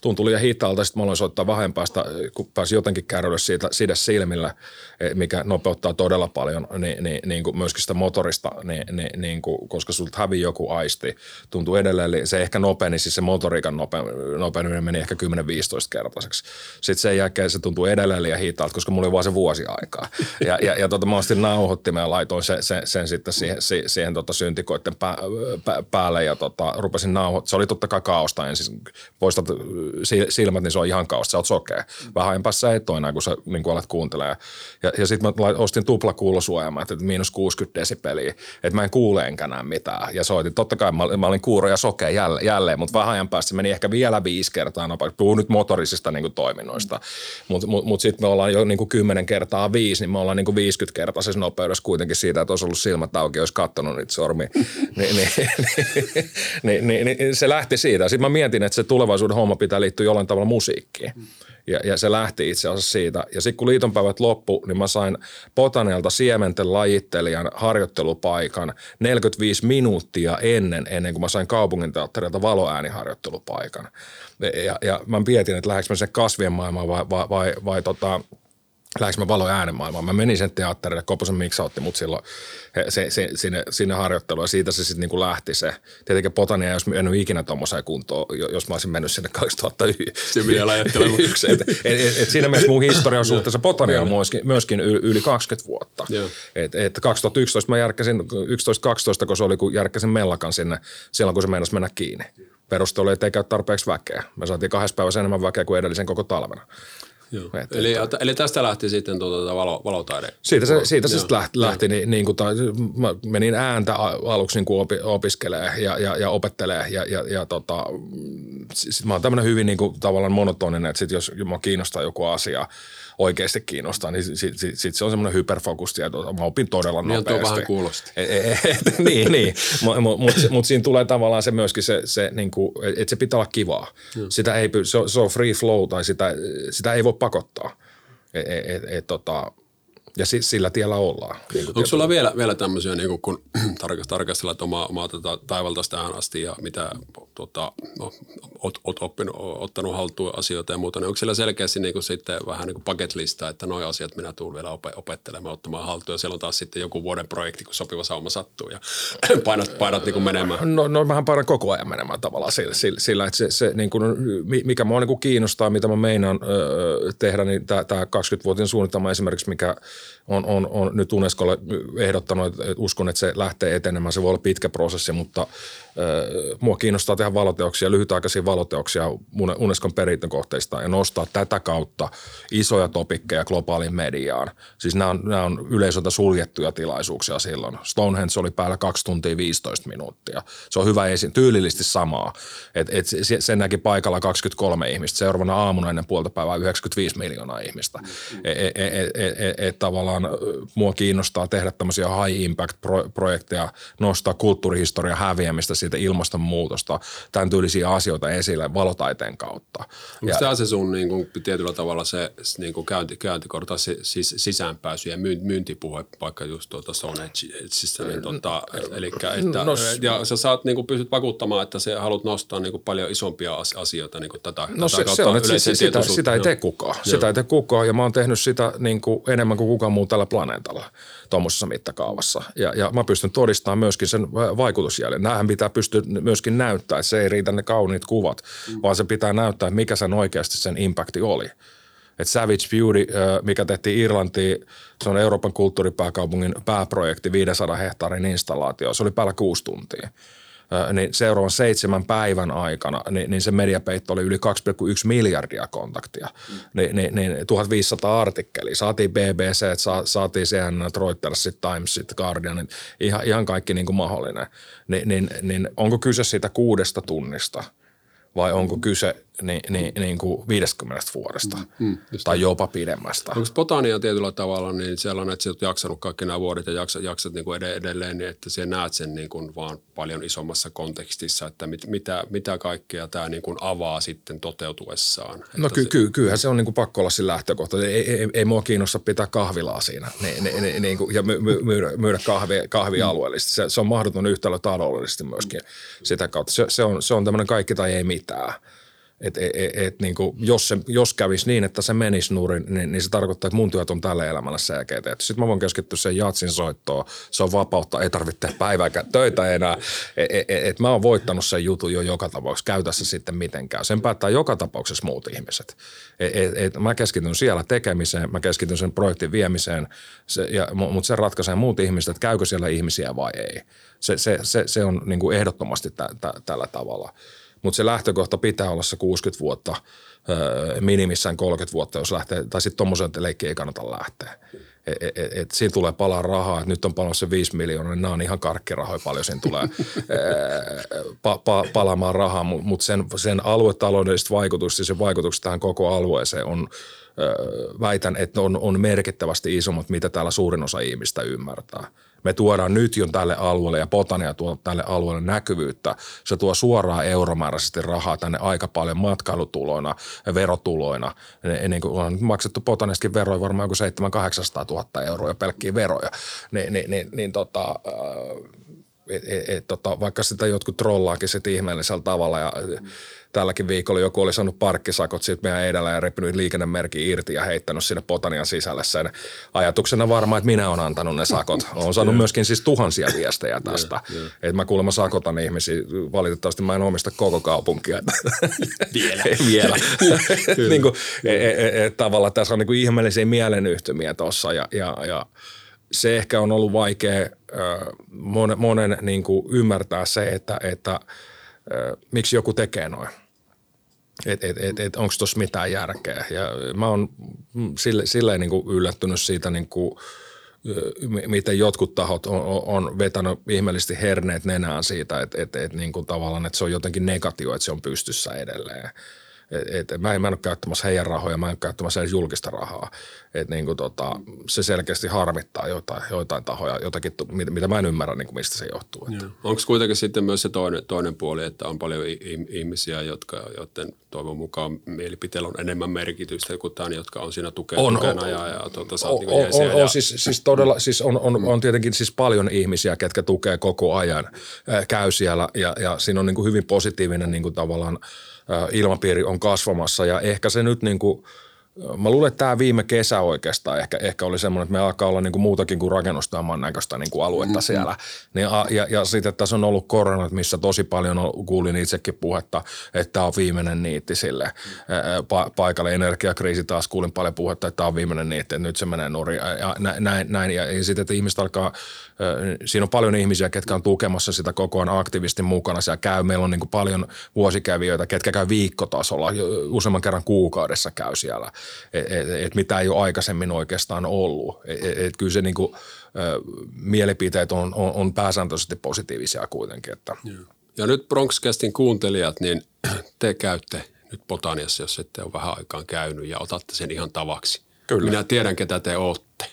A: Tuntui liian hitaalta, sitten mä aloin soittaa vähän päästä, kun pääsin jotenkin käydä siitä, siitä silmillä, mikä nopeuttaa todella paljon, niin, niin, niin kuin myöskin sitä motorista, niin, niin, niin kuin, koska sulta hävii joku aisti, tuntuu edelleen, eli se ehkä nopeni, siis se motoriikan nope, nopeneminen meni ehkä 10-15 kertaiseksi. Sitten sen jälkeen se tuntuu edelleen liian hitaalta, koska mulla oli vaan se vuosi aikaa. Ja, ja, ja tota, mä ostin nauhoittimen ja laitoin sen, sen, sen sitten siihen, siihen, siihen tota syntikoiden pää, pää, päälle ja tota, rupesin nauhoittamaan. Se oli totta kai kaosta ensin. Poistat silmät, niin se on ihan kaosta, sä oot sokea. Vähän ajan päässä et ole enää, kun sä niin kun alat kuuntelemaan. Ja, ja sitten mä ostin tuplakuulosuojamat, että miinus 60 desibeliä, että mä en kuule enkä näe mitään. Ja soitin, totta kai mä, mä olin kuuro ja sokea jälleen, jälleen mutta vähän ajan päästä meni ehkä vielä viisi kertaa nopeasti. Puhun nyt motorisista niin kuin toiminnoista. Mutta mut, mut sitten me ollaan jo niin kuin 10 kertaa viisi, niin me ollaan niin kuin 50 kertaisessa nopeudessa kuitenkin siitä, että olisi ollut silmät auki, olisi katsonut niitä sormia. Ni, niin, niin, niin, niin, niin, se lähti siitä. Sitten mä mietin, että se tulevaisuuden homma pitää liittyä jollain tavalla musiikkiin. Ja, ja se lähti itse asiassa siitä. Ja sitten kun liitonpäivät loppu, niin mä sain Botanialta siementen lajittelijan harjoittelupaikan 45 minuuttia ennen, ennen kuin mä sain kaupunginteatterilta valoääniharjoittelupaikan. Ja, ja mä mietin, että lähdekö mä sen kasvien maailmaan vai, vai, vai, vai tota, lähdekö mä valo äänemaailmaan. Mä menin sen teatterille, Koposen Miksa otti mut silloin se, se, sinne, sinne harjoitteluun ja siitä se sitten niinku lähti se. Tietenkin Potania ei olisi mennyt ikinä tuommoiseen kuntoon, jos mä olisin mennyt sinne 2001.
B: Se vielä ajattelemaan.
A: et, et, et, et siinä mielessä mun historian suhteessa Potania on myöskin, myöskin yli, yli 20 vuotta. Et, et 2011 mä järkkäsin, 11-12, kun se oli, kun järkkäsin Mellakan sinne silloin, kun se meinasi mennä kiinni. Perustelu oli, että ei käy tarpeeksi väkeä. Me saatiin kahdessa päivässä enemmän väkeä kuin edellisen koko talvena.
B: Joo. Et, eli, että, eli tästä lähti sitten tuota, valo, valotaide?
A: Siitä se, siitä se sitten lähti, lähti niin, niin kuin, tai, mä menin ääntä aluksi niin opi, opiskelee ja, ja, ja opettelee ja, ja, ja tota, sit mä oon tämmöinen hyvin niin kuin, tavallaan monotoninen, että sit jos mä kiinnostaa joku asia, oikeasti kiinnostaa, niin sitten sit, sit se on semmoinen hyperfokus ja tuota, mä opin todella niin nopeasti.
B: Niin vähän kuulosti.
A: E, e, et, niin, niin. mutta mut, mut, mut siinä tulee tavallaan se myöskin se, se niin kuin, että se pitää olla kivaa. Hmm. Sitä ei, se, on, se on free flow tai sitä, sitä ei voi pakottaa. Et, et, et, tota, ja sillä tiellä ollaan.
B: Niin Onko sulla vielä, vielä tämmöisiä, niin kun tarkastellaan omaa, omaa tota, taivalta tähän asti ja mitä tota, no, oot, oot oppinut, ottanut haltuun asioita ja muuta, niin onko siellä selkeästi niin kuin sitten vähän niin kuin bucket lista, että nuo asiat minä tulen vielä opettelemaan, ottamaan haltuun ja siellä on taas sitten joku vuoden projekti, kun sopiva sauma sattuu ja painat, painat niin kuin menemään?
A: No, no vähän painan koko ajan menemään tavallaan sillä, sillä, sillä että se, se niin kuin, mikä mua niin kuin kiinnostaa, mitä mä meinaan öö, tehdä, niin tämä 20-vuotinen suunnitelma esimerkiksi, mikä on, on, on nyt Unescolle ehdottanut, että uskon, että se lähtee etenemään. Se voi olla pitkä prosessi, mutta mua kiinnostaa tehdä valoteoksia, lyhytaikaisia valoteoksia Unescon perintökohteista ja nostaa tätä kautta isoja topikkeja globaaliin mediaan. Siis nämä on, nämä on yleisöltä suljettuja tilaisuuksia silloin. Stonehenge oli päällä 2 tuntia 15 minuuttia. Se on hyvä esiin, tyylillisesti samaa. Et, et sen näki paikalla 23 ihmistä, seuraavana aamuna ennen puolta päivää 95 miljoonaa ihmistä. Et, et, et, et, et, tavallaan mua kiinnostaa tehdä tämmöisiä high impact projekteja, nostaa kulttuurihistorian häviämistä siitä ilmastonmuutosta, tämän tyylisiä asioita esille valotaiteen kautta.
B: Onko tämä se sun niin kuin, tietyllä tavalla se niin kuin käynti, käyntikorta, siis sisäänpääsy ja myyntipuhe, vaikka just tuota Stone Edgeissa, niin tuota, eli että, no, ja sä saat niin kuin, pystyt vakuuttamaan, että sä haluat nostaa niin kuin, paljon isompia asioita niin kuin tätä,
A: no, tätä se, se on, että sitä, sitä, sitä ei tee kukaan. Joo. Sitä ei tee kukaan ja mä oon tehnyt sitä niin kuin, enemmän kuin kukaan muu tällä planeetalla tuommoisessa mittakaavassa. Ja, ja mä pystyn todistamaan myöskin sen vaikutusjäljen. Nämähän pitää pystyä myöskin näyttää. Se ei riitä ne kauniit kuvat, mm. vaan se pitää näyttää, mikä sen oikeasti sen impacti oli. Et Savage Beauty, mikä tehtiin Irlantiin, se on Euroopan kulttuuripääkaupungin pääprojekti, 500 hehtaarin installaatio. Se oli päällä kuusi tuntia niin seuraavan seitsemän päivän aikana niin, niin se mediapeitto oli yli 2,1 miljardia kontaktia. Mm. Ni, niin, niin 1500 artikkeliä. Saatiin BBC, saatiin CNN, Reuters, Times, Guardian, niin ihan, ihan kaikki niin kuin mahdollinen. Ni, niin, niin onko kyse siitä kuudesta tunnista – vai onko kyse niin, niin, niin kuin 50 vuodesta mm, mm, tai jopa pidemmästä.
B: Onko botania tietyllä tavalla niin sellainen, että sä oot jaksanut kaikki nämä vuodet ja jaksat, jaksat niin kuin edelleen, niin että sä näet sen niin kuin vaan paljon isommassa kontekstissa, että mit, mitä, mitä kaikkea tämä niin kuin avaa sitten toteutuessaan.
A: No ky, ky, kyllähän se on niin kuin pakko olla siinä lähtökohta. Ei, ei, ei, ei mua kiinnosta pitää kahvilaa siinä niin, niin, niin, niin kuin, ja my, my, myydä, myydä kahvia, kahvia alueellisesti. Se, se on mahdoton yhtälö taloudellisesti myöskin mm. sitä kautta. Se, se on, se on tämmöinen kaikki tai ei mitään. Et, et, et, et, niin kuin, jos, se, jos kävisi niin, että se menisi nurin, niin, niin se tarkoittaa, että mun työt on tällä elämällä selkeitä. Sitten mä voin keskittyä sen jatsin soittoon. Se on vapautta, ei tarvitse päivääkään töitä enää. Et, et, et, mä oon voittanut sen jutun jo joka tapauksessa. Käytä se sitten mitenkään. Sen päättää joka tapauksessa muut ihmiset. Et, et, et, mä keskityn siellä tekemiseen, mä keskityn sen projektin viemiseen, se, mutta se ratkaisee muut ihmiset, että käykö siellä ihmisiä vai ei. Se, se, se, se on niin kuin ehdottomasti tä, tä, tällä tavalla mutta se lähtökohta pitää olla se 60 vuotta, minimissään 30 vuotta, jos lähtee, tai sitten tuommoisen leikkiin ei kannata lähteä. Et, et, et, siinä tulee palaa rahaa, että nyt on paljon se 5 miljoonaa, niin nämä on ihan karkkirahoja paljon siinä tulee pa, pa, palaamaan rahaa, mutta mut sen, sen aluetaloudelliset vaikutukset ja se vaikutukset tähän koko alueeseen on, väitän, että on, on merkittävästi isommat, mitä täällä suurin osa ihmistä ymmärtää me tuodaan nyt jo tälle alueelle ja Botania tuo tälle alueelle näkyvyyttä. Se tuo suoraan euromääräisesti rahaa tänne aika paljon matkailutuloina verotuloina. Niin kuin on maksettu Botanistakin veroja varmaan joku 7 800 000 euroa pelkkiä veroja. Niin, niin, niin, niin tota, äh, et, et, et, tota, vaikka sitä jotkut trollaakin sitten ihmeellisellä tavalla ja mm tälläkin viikolla joku oli saanut parkkisakot siitä meidän edellä ja repinyt liikennemerki irti ja heittänyt sinne Potanian sisälle sen ajatuksena varmaan, että minä olen antanut ne sakot. Olen saanut myöskin siis tuhansia viestejä tästä. että mä kuulemma sakotan ihmisiä. Valitettavasti mä en omista koko kaupunkia.
B: Vielä.
A: Vielä. niin kuin, e, e, e, tavallaan tässä on niin kuin ihmeellisiä mielenyhtymiä tuossa ja, ja, ja se ehkä on ollut vaikea monen, monen niin kuin ymmärtää se, että, että miksi joku tekee noin että et, et, et, onko tuossa mitään järkeä. Ja mä oon sille, silleen niin kuin yllättynyt siitä, niin kuin, miten jotkut tahot on, on vetänyt ihmeellisesti herneet nenään siitä, että, että, että, niin kuin tavallaan, että se on jotenkin negatio, että se on pystyssä edelleen. Et, et, mä, en, mä en ole käyttämässä heidän rahoja, mä en ole käyttämässä edes julkista rahaa. Et niin kuin tota, se selkeästi harmittaa jotain, joitain tahoja, jotakin, mitä mä en ymmärrä, niin kuin mistä se johtuu.
B: Onko kuitenkin sitten myös se toinen, toinen puoli, että on paljon ihmisiä, jotka, joiden toivon mukaan mielipiteellä on enemmän merkitystä kuin tämän, jotka on siinä tuke, on, tukena ja, ja tuota,
A: on, niin on, on, ja... on, siis, siis todella, siis on, on, on tietenkin siis paljon ihmisiä, ketkä tukee koko ajan, käy siellä ja, ja siinä on niin kuin hyvin positiivinen niin kuin tavallaan – ilmapiiri on kasvamassa ja ehkä se nyt niin kuin – Mä luulen, että tämä viime kesä oikeastaan ehkä, ehkä oli semmoinen, että me alkaa olla niin kuin muutakin kuin rakennustamaan näköistä niin kuin aluetta mm-hmm. siellä. Niin, ja, ja sitten tässä on ollut koronat, missä tosi paljon on, kuulin itsekin puhetta, että tämä on viimeinen niitti sille pa- paikalle. Energiakriisi taas kuulin paljon puhetta, että tämä on viimeinen niitti, että nyt se menee nurin. Ja näin, näin. Ja, ja sitten, että ihmiset alkaa, siinä on paljon ihmisiä, ketkä on tukemassa sitä koko ajan aktiivisesti mukana. Siellä käy, meillä on niin kuin paljon vuosikävijöitä, ketkä käy viikkotasolla, useamman kerran kuukaudessa käy siellä että et, et mitä ei ole aikaisemmin oikeastaan ollut. Et, et, kyllä se niin kuin, mielipiteet on, on, on pääsääntöisesti positiivisia kuitenkin. Että.
B: Ja nyt Bronxcastin kuuntelijat, niin te käytte nyt Botaniassa, jos ette ole vähän aikaan käynyt ja otatte sen ihan tavaksi – Kyllä. Minä tiedän, ketä te olette.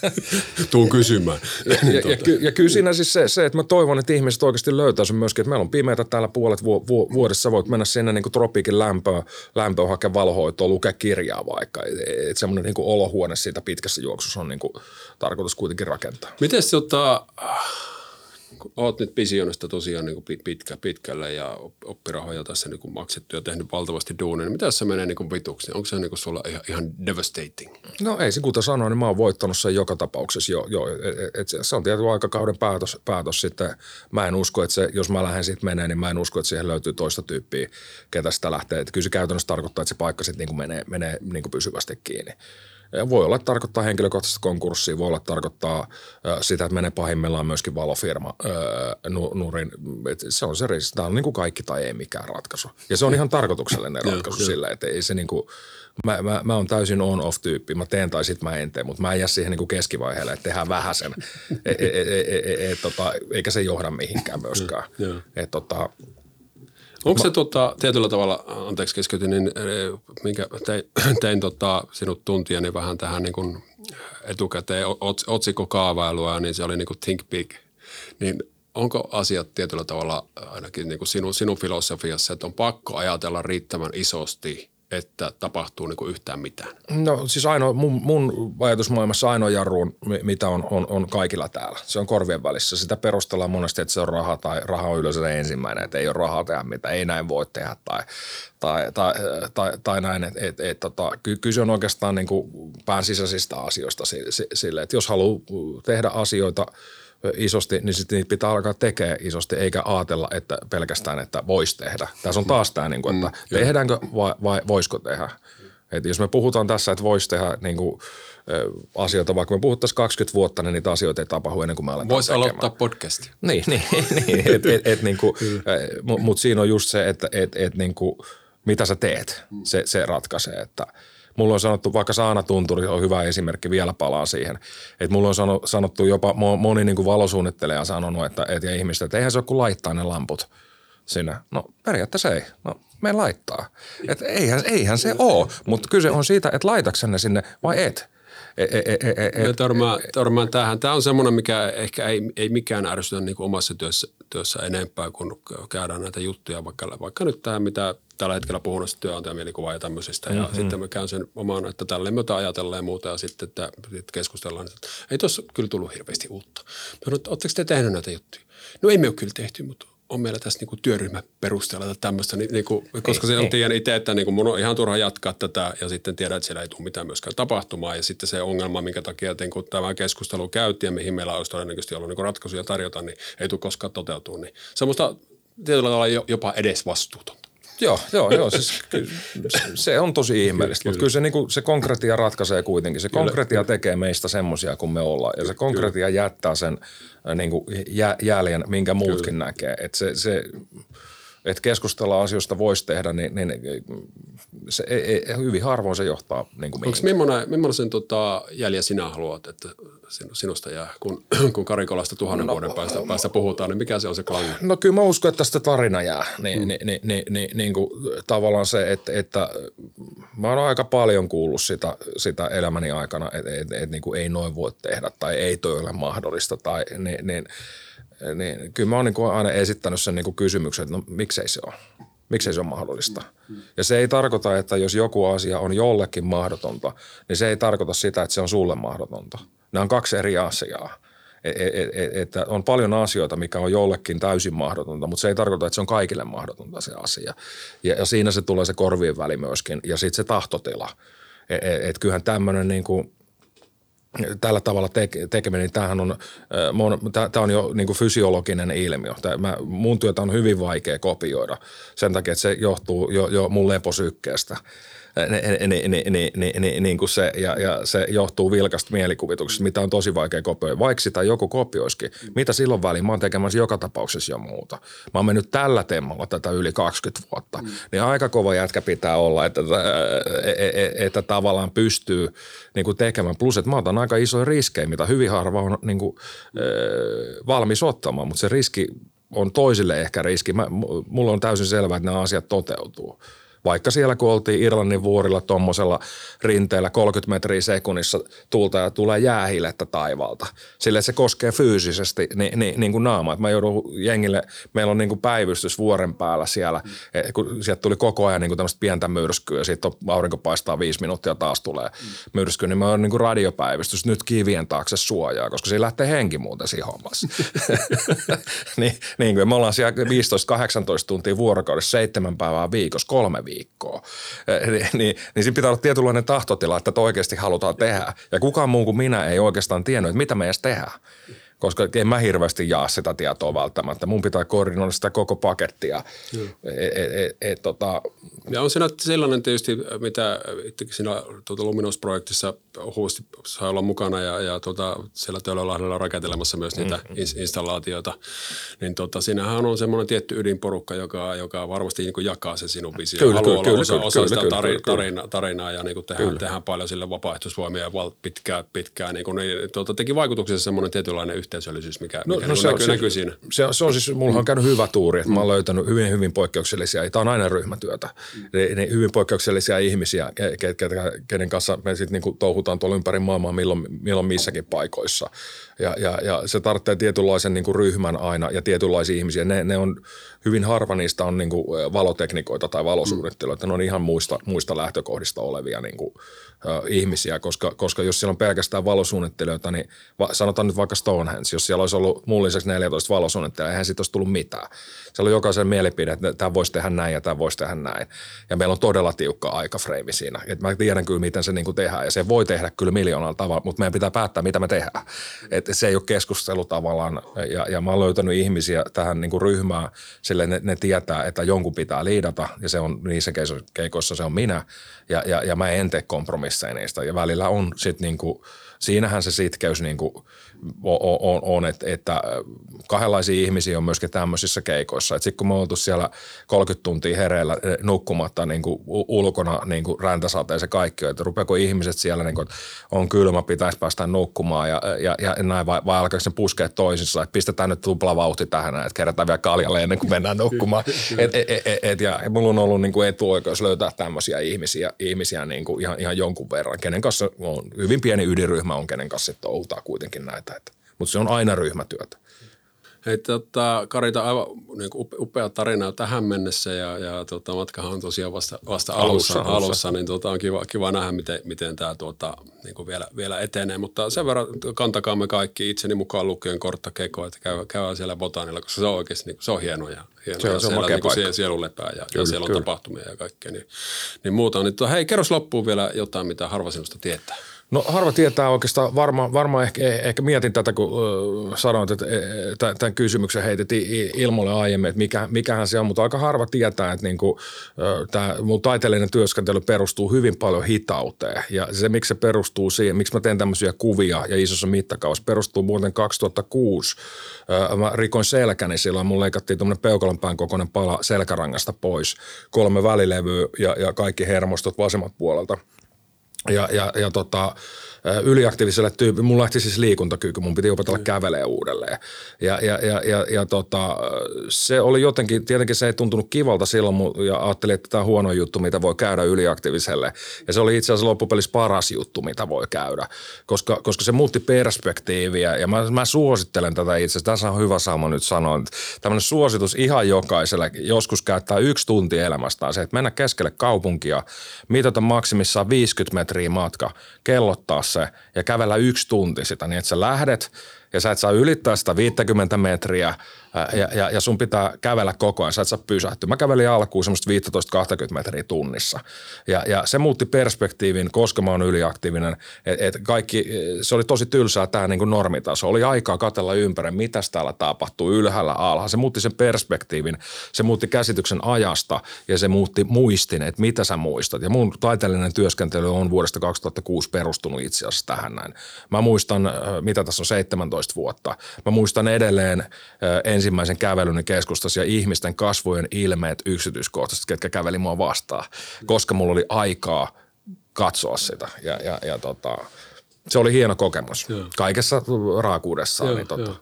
B: Tuun kysymään.
A: Ja, ja, ja, tuota. ky, ja kyllä siinä siis se, se, että mä toivon, että ihmiset oikeasti löytää sen myöskin, että meillä on pimeätä täällä puolet vu, vu, vuodessa. Voit mennä sinne niin tropiikin lämpöä, lämpöä hakea valhoitoa, lukea kirjaa vaikka. Että semmoinen niin olohuone siitä pitkässä juoksussa on niin kuin, tarkoitus kuitenkin rakentaa.
B: Miten se ottaa kun oot nyt Visionista tosiaan niin kuin pitkä, pitkälle ja oppirahoja tässä niin kuin maksettu ja tehnyt valtavasti duunia, niin mitä se menee niin kuin vituksi? Onko se niin kuin sulla ihan, ihan devastating?
A: No ei se kuten sanoin, niin mä oon voittanut sen joka tapauksessa jo. jo et, et se on tietysti aikakauden päätös, päätös sitten. Mä en usko, että se, jos mä lähden siitä menee, niin mä en usko, että siihen löytyy toista tyyppiä, ketä sitä lähtee. Et kyllä se käytännössä tarkoittaa, että se paikka sitten niin kuin menee, menee niin kuin pysyvästi kiinni. Voi olla, että tarkoittaa henkilökohtaista konkurssia, voi olla, että tarkoittaa sitä, että menee pahimmillaan myöskin valofirma nurin. Se on se riski. Tämä on niin kuin kaikki tai ei mikään ratkaisu. Ja se on ihan tarkoituksellinen ratkaisu sillä, että ei se niin kuin, mä, mä, mä oon täysin on-off-tyyppi. Mä teen tai sit mä en tee, mutta mä en jää siihen niin kuin keskivaiheelle, että tehdään vähäsen. E, e, e, e, e, e, tota, eikä se johda mihinkään myöskään. Et, tota,
B: Onko se tota, tietyllä tavalla, anteeksi keskeytin, niin eh, minkä tein, tein tota, sinut tuntia niin vähän tähän niin kuin etukäteen otsikkokaavailua, niin se oli niin kuin think big. Niin onko asiat tietyllä tavalla ainakin niin kuin sinun, sinun filosofiassa, että on pakko ajatella riittävän isosti – että tapahtuu niin kuin yhtään mitään?
A: No siis ainoa, mun, mun ajatusmaailmassa ainoa jarru mitä on, on, on kaikilla täällä. Se on korvien välissä. Sitä perustellaan monesti, että se on raha tai raha on yleensä ensimmäinen, että ei ole rahaa tehdä mitä, ei näin voi tehdä tai, tai, tai, tai, tai näin. Et, et, et, tota, kyse on oikeastaan niin kuin pään sisäisistä asioista sille, että jos haluaa tehdä asioita – isosti, niin sitten niitä pitää alkaa tekemään isosti, eikä ajatella, että pelkästään, että voisi tehdä. Tässä on taas tämä, niin kuin, että mm, tehdäänkö vai, vai voisiko tehdä. Et jos me puhutaan tässä, että voisi tehdä niin kuin, asioita, vaikka me puhuttaisiin 20 vuotta, niin niitä asioita ei tapahdu ennen kuin me aletaan
B: Voisi aloittaa podcasti.
A: Niin, niin, niin et, et, et, niin mutta siinä on just se, että et, et, niin kuin, mitä sä teet, se, se ratkaisee, että – Mulla on sanottu, vaikka Saana Tunturi on hyvä esimerkki, vielä palaa siihen. Että mulla on sanottu jopa, moni niin kuin valosuunnittelija on sanonut, että, että ja ihmiset, että eihän se ole kuin laittaa ne lamput sinne. No periaatteessa ei. No me laittaa. Että eihän, eihän se ole, mutta kyse on siitä, että laitatko ne sinne vai et.
B: E, e, e, törmään, tähän. Tämä on semmoinen, mikä ehkä ei, ei mikään ärsytä niin kuin omassa työssä, työssä enempää, kun käydään näitä juttuja, vaikka, vaikka nyt tämä, mitä tällä hetkellä puhun näistä työnantajamielikuvaa ja tämmöisistä. Mm-hmm. Ja sitten mä käyn sen omaan, että tälleen me ajatellaan ja muuta ja sitten että, että keskustellaan. Että ei tuossa kyllä tullut hirveästi uutta. Mä sanoin, että te tehnyt näitä juttuja? No ei me ole kyllä tehty, mutta on meillä tässä niin työryhmä perusteella tämmöistä, niin, niin kuin, koska se on tiedän itse, että niin kuin mun on ihan turha jatkaa tätä ja sitten tiedän, että siellä ei tule mitään myöskään tapahtumaan. Ja sitten se ongelma, minkä takia niin kun tämä keskustelu käytiin ja mihin meillä olisi todennäköisesti ollut niin ratkaisuja tarjota, niin ei tule koskaan toteutua. Niin semmoista tietyllä tavalla jopa edes vastuutonta.
A: Joo, joo, joo siis se on tosi ihmeellistä, kyllä, mutta kyllä se, niin kuin, se konkretia ratkaisee kuitenkin. Se kyllä, konkretia kyllä. tekee meistä semmoisia kuin me ollaan ja se konkretia kyllä. jättää sen niin kuin, jäljen, minkä muutkin kyllä. näkee. Et se, se, että keskustella asioista voisi tehdä, niin, niin se, ei, ei, hyvin harvoin se johtaa niin kuin
B: Onko millainen, millaisen tota, jäljen sinä haluat, että sinusta jää, kun, kun Karikolasta tuhannen no, vuoden päästä, no, päästä puhutaan, niin mikä se on se klangi?
A: No kyllä mä uskon, että tästä tarina jää. Niin, mm. niin, niin, niin, niin, niin kuin, tavallaan se, että, että mä oon aika paljon kuullut sitä, sitä elämäni aikana, että, että, että niin kuin ei noin voi tehdä tai ei toi ole mahdollista. Tai, niin, niin, niin kyllä mä oon niin aina esittänyt sen niin kysymyksen, että no miksei se ole. Miksei se ole mahdollista? Ja se ei tarkoita, että jos joku asia on jollekin mahdotonta, niin se ei tarkoita sitä, että se on sulle mahdotonta. Nämä on kaksi eri asiaa. E, e, e, että on paljon asioita, mikä on jollekin täysin mahdotonta, mutta se ei tarkoita, että se on kaikille mahdotonta se asia. Ja, siinä se tulee se korvien väli myöskin ja sitten se tahtotila. Että kyllähän tämmöinen niin kuin tällä tavalla tekeminen, niin tämähän on, tämä on jo niin kuin fysiologinen ilmiö. Tämä, mä, mun työtä on hyvin vaikea kopioida sen takia, että se johtuu jo, jo mun leposykkeestä niin, niin, niin, niin, niin, niin kuin se, ja, ja se johtuu vilkasta mielikuvituksesta, mitä on tosi vaikea kopioida. Vaikka sitä joku kopioisikin, mitä silloin väliin? Mä oon tekemässä joka tapauksessa jo muuta. Mä oon mennyt tällä temmalla tätä yli 20 vuotta. Mm. Niin aika kova jätkä pitää olla, että, että, että, että tavallaan pystyy niin kuin tekemään. Plus, että mä otan aika isoja riskejä, mitä hyvin harva on niin kuin, valmis ottamaan, mutta se riski on toisille ehkä riski. Mä, mulla on täysin selvää, että nämä asiat toteutuu vaikka siellä kun oltiin Irlannin vuorilla tuommoisella rinteellä 30 metriä sekunnissa tulta ja tulee jäähilettä taivalta. Sille se koskee fyysisesti niin, niin, niin kuin naamaa. Et mä joudun jengille, meillä on niin kuin päivystys vuoren päällä siellä, mm. kun sieltä tuli koko ajan niin kuin tämmöistä pientä myrskyä, sitten aurinko paistaa viisi minuuttia taas tulee mm. myrsky, niin mä oon niin kuin radiopäivystys nyt kivien taakse suojaa, koska siinä lähtee henki muuten siinä hommassa. niin, niin kuin me ollaan siellä 15-18 tuntia vuorokaudessa, seitsemän päivää viikossa, kolme viikossa viikkoa. Niin, niin, siinä pitää olla tietynlainen tahtotila, että oikeasti halutaan tehdä. Ja kukaan muu kuin minä ei oikeastaan tiennyt, että mitä me edes tehdään koska en mä hirveästi jaa sitä tietoa välttämättä. Mun pitää koordinoida sitä koko pakettia. Et, et, et, et, tota.
B: Ja on siinä sellainen tietysti, mitä siinä tuota Luminos-projektissa huusti saa olla mukana ja, ja tuota, siellä Töölölahdella rakentelemassa myös niitä mm-hmm. installaatioita. Niin tota, siinähän on semmoinen tietty ydinporukka, joka, joka varmasti niin jakaa se sinun visio. Kyllä, Haluaa kyllä, olla osa, kyllä, osa kyllä, sitä kyllä, tarina, kyllä. Tarina, tarinaa ja niin kuin tehdään, tehdään, paljon sille vapaaehtoisvoimia ja pitkään, pitkään. Niin kuin, niin, tuota, teki vaikutuksessa semmoinen tietynlainen yhteisöllisyys, mikä, no, mikä no, se, näkyy, se, näkyy siinä.
A: Se, se on siis, mulla on käynyt hyvä tuuri, että mm. mä oon löytänyt hyvin, hyvin poikkeuksellisia, tämä on aina ryhmätyötä, mm. niin, niin hyvin poikkeuksellisia ihmisiä, ke, ke, kenen kanssa me sitten niin touhutaan tuolla ympäri maailmaa milloin, milloin missäkin paikoissa. Ja, ja, ja se tarvitsee tietynlaisen niin kuin ryhmän aina ja tietynlaisia ihmisiä. Ne, ne on, hyvin harva niistä on niin kuin valoteknikoita tai valosuunnittelijoita, mm. ne on ihan muista, muista lähtökohdista olevia niin kuin, ihmisiä, koska, koska jos siellä on pelkästään valosuunnittelijoita, niin va, sanotaan nyt vaikka Stonehenge, jos siellä olisi ollut muun lisäksi 14 valosuunnittelijaa, eihän siitä olisi tullut mitään. Siellä on jokaisen mielipide, että tämä voisi tehdä näin ja tämä voisi tehdä näin. Ja meillä on todella tiukka aikafreimi siinä. Et mä tiedän kyllä, miten se niin tehdään ja se voi tehdä kyllä miljoonalla tavalla, mutta meidän pitää päättää, mitä me tehdään. Et se ei ole keskustelu tavallaan ja, ja mä oon löytänyt ihmisiä tähän niin ryhmään, sille ne, ne tietää, että jonkun pitää liidata ja se on niissä keikoissa se on minä ja, ja, ja mä en tee kompromisseja niistä. Ja välillä on sitten niinku, siinähän se sitkeys niinku on, on, on että, että kahdenlaisia ihmisiä on myöskin tämmöisissä keikoissa. Sitten kun me oltu siellä 30 tuntia hereillä eh, nukkumatta niin kuin ulkona niin kuin räntäsateen se kaikki, että rupeako ihmiset siellä, niin kuin, että on kylmä, pitäisi päästä nukkumaan ja, ja, ja näin, vai, vai alkaako ne puskea toisissa, että pistetään nyt tuplavauhti tähän, että kerätään vielä kaljalle ennen kuin mennään nukkumaan. et, et, et, et, ja mulla on ollut niin kuin etuoikeus löytää tämmöisiä ihmisiä, ihmisiä niin kuin ihan, ihan jonkun verran, kenen kanssa on hyvin pieni ydinryhmä on, kenen kanssa sitten kuitenkin näitä. Että, mutta se on aina ryhmätyötä.
B: Hei, tota, Karita, aivan niin kuin upea tarina tähän mennessä ja, ja tota, matkahan on tosiaan vasta, vasta alussa, alussa, alussa. niin tota, on kiva, kiva nähdä, miten, miten tämä tuota, niin kuin vielä, vielä etenee. Mutta sen verran kantakaamme kaikki itseni mukaan lukien kortta keko, että käy, käy siellä botanilla, koska se on oikeasti niin, se on hienoa ja, hienoa.
A: Se on,
B: ja
A: se on siellä, niin kuin
B: siellä sielu lepää ja, kyllä, ja siellä on tapahtumia ja kaikkea. Niin, niin muuta. Niin, hei, kerros loppuun vielä jotain, mitä harva sinusta tietää.
A: No harva tietää oikeastaan, varmaan varma ehkä, ehkä mietin tätä, kun äh, sanoit, että äh, tämän kysymyksen heitettiin ilmoille aiemmin, että mikä, mikähän se on, mutta aika harva tietää, että niin kuin, äh, tämä mun taiteellinen työskentely perustuu hyvin paljon hitauteen. Ja se, miksi se perustuu siihen, miksi mä teen tämmöisiä kuvia ja isossa mittakaavassa, perustuu vuoteen 2006. Äh, mä rikoin selkäni silloin, mun leikattiin tuommoinen peukalonpään kokoinen pala selkärangasta pois, kolme välilevyä ja, ja kaikki hermostot vasemmat puolelta – ja, ja, ja tota, yliaktiiviselle tyypille, mulla lähti siis liikuntakyky, mun piti opetella kävelee uudelleen. Ja, ja, ja, ja, ja tota, se oli jotenkin, tietenkin se ei tuntunut kivalta silloin ja ajattelin, että tämä on huono juttu, mitä voi käydä yliaktiiviselle. Ja se oli itse asiassa loppupelissä paras juttu, mitä voi käydä, koska, koska se muutti perspektiiviä ja mä, mä suosittelen tätä itse asiassa. Tässä on hyvä saama nyt sanoa, että tämmöinen suositus ihan jokaiselle joskus käyttää yksi tunti elämästään se, että mennä keskelle kaupunkia, mitata maksimissaan 50 metriä matka, kellottaa se ja kävellä yksi tunti sitä, niin että sä lähdet ja sä et saa ylittää sitä 50 metriä ja, ja, ja sun pitää kävellä koko ajan, sä et saa pysähtyä. Mä kävelin alkuun semmoista 15-20 metriä tunnissa ja, ja se muutti perspektiivin, koska mä oon yliaktiivinen, että et kaikki, se oli tosi tylsää tämä niin normitaso. Oli aikaa katella ympäri, mitä täällä tapahtuu ylhäällä alhaalla. Se muutti sen perspektiivin, se muutti käsityksen ajasta ja se muutti muistin, että mitä sä muistat. Ja mun taiteellinen työskentely on vuodesta 2006 perustunut itse asiassa tähän näin. Mä muistan, mitä tässä on 17 vuotta. Mä muistan edelleen ensimmäisen kävelyn keskustassa ja ihmisten kasvojen ilmeet yksityiskohtaisesti, ketkä käveli mua vastaan, koska mulla oli aikaa katsoa sitä. Ja, ja, ja tota, se oli hieno kokemus Joo. kaikessa raakuudessaan. Joo, niin tota.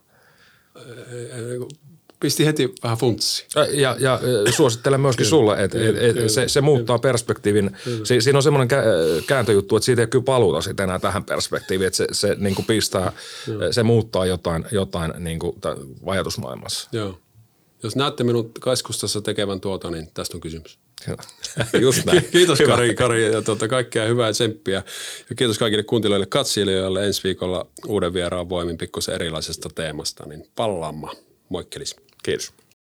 B: Pisti heti vähän funtsi.
A: Ja, ja suosittelen myöskin sulle, että et, et, se, se muuttaa perspektiivin. Si, siinä on semmoinen kääntöjuttu, että siitä ei kyllä paluuta sitten enää tähän perspektiiviin, että se, se niin kuin pistää, se muuttaa jotain, jotain niin kuin ajatusmaailmassa.
B: Joo. Jos näette minut Kaiskustassa tekevän tuota, niin tästä on kysymys.
A: Just näin.
B: kiitos Kari, Kari ja tuota, kaikkea hyvää tsemppiä. Ja kiitos kaikille kuuntelijoille katsilijoille ensi viikolla uuden vieraan voimin pikkusen erilaisesta teemasta. Niin pallamma. Moikkelis.
A: Kiitos.